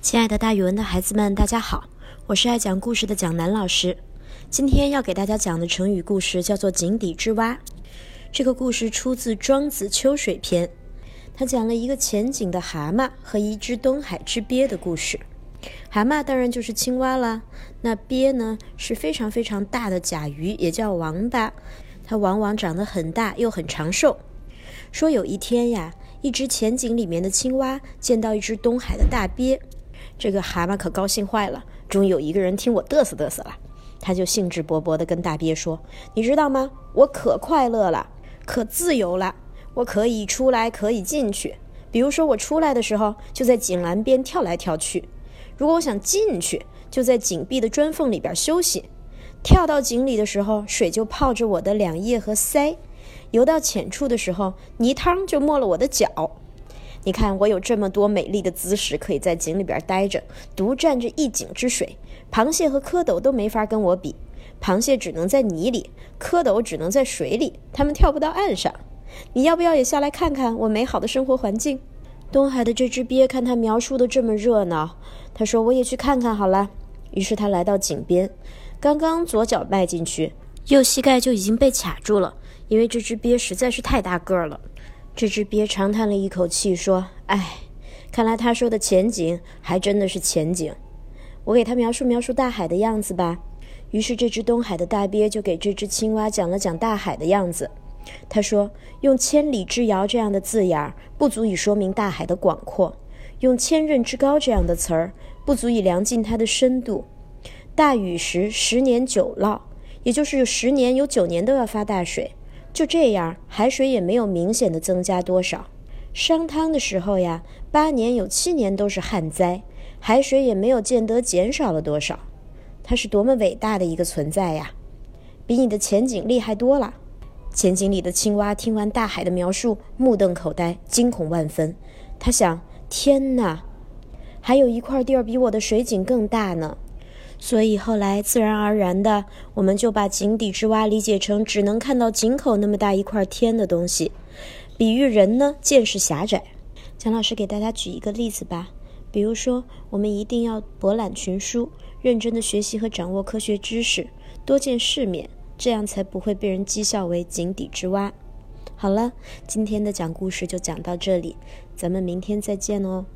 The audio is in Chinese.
亲爱的，大语文的孩子们，大家好，我是爱讲故事的蒋楠老师。今天要给大家讲的成语故事叫做“井底之蛙”。这个故事出自《庄子·秋水篇》，它讲了一个浅井的蛤蟆和一只东海之鳖的故事。蛤蟆当然就是青蛙啦，那鳖呢是非常非常大的甲鱼，也叫王八，它往往长得很大又很长寿。说有一天呀，一只浅井里面的青蛙见到一只东海的大鳖。这个蛤蟆可高兴坏了，终于有一个人听我嘚瑟嘚瑟了。他就兴致勃勃地跟大鳖说：“你知道吗？我可快乐了，可自由了。我可以出来，可以进去。比如说，我出来的时候就在井栏边跳来跳去；如果我想进去，就在井壁的砖缝里边休息。跳到井里的时候，水就泡着我的两腋和腮；游到浅处的时候，泥汤就没了我的脚。”你看，我有这么多美丽的姿势，可以在井里边待着，独占着一井之水。螃蟹和蝌蚪都没法跟我比，螃蟹只能在泥里，蝌蚪只能在水里，它们跳不到岸上。你要不要也下来看看我美好的生活环境？东海的这只鳖看他描述的这么热闹，他说我也去看看好了。于是他来到井边，刚刚左脚迈进去，右膝盖就已经被卡住了，因为这只鳖实在是太大个儿了。这只鳖长叹了一口气，说：“哎，看来他说的前景还真的是前景。我给他描述描述大海的样子吧。”于是，这只东海的大鳖就给这只青蛙讲了讲大海的样子。他说：“用千里之遥这样的字眼儿，不足以说明大海的广阔；用千仞之高这样的词儿，不足以量尽它的深度。大雨时，十年九涝，也就是十年有九年都要发大水。”就这样，海水也没有明显的增加多少。商汤的时候呀，八年有七年都是旱灾，海水也没有见得减少了多少。它是多么伟大的一个存在呀！比你的前景厉害多了。前景里的青蛙听完大海的描述，目瞪口呆，惊恐万分。他想：天哪，还有一块地儿比我的水井更大呢！所以后来自然而然的，我们就把井底之蛙理解成只能看到井口那么大一块天的东西，比喻人呢见识狭窄。蒋老师给大家举一个例子吧，比如说我们一定要博览群书，认真的学习和掌握科学知识，多见世面，这样才不会被人讥笑为井底之蛙。好了，今天的讲故事就讲到这里，咱们明天再见哦。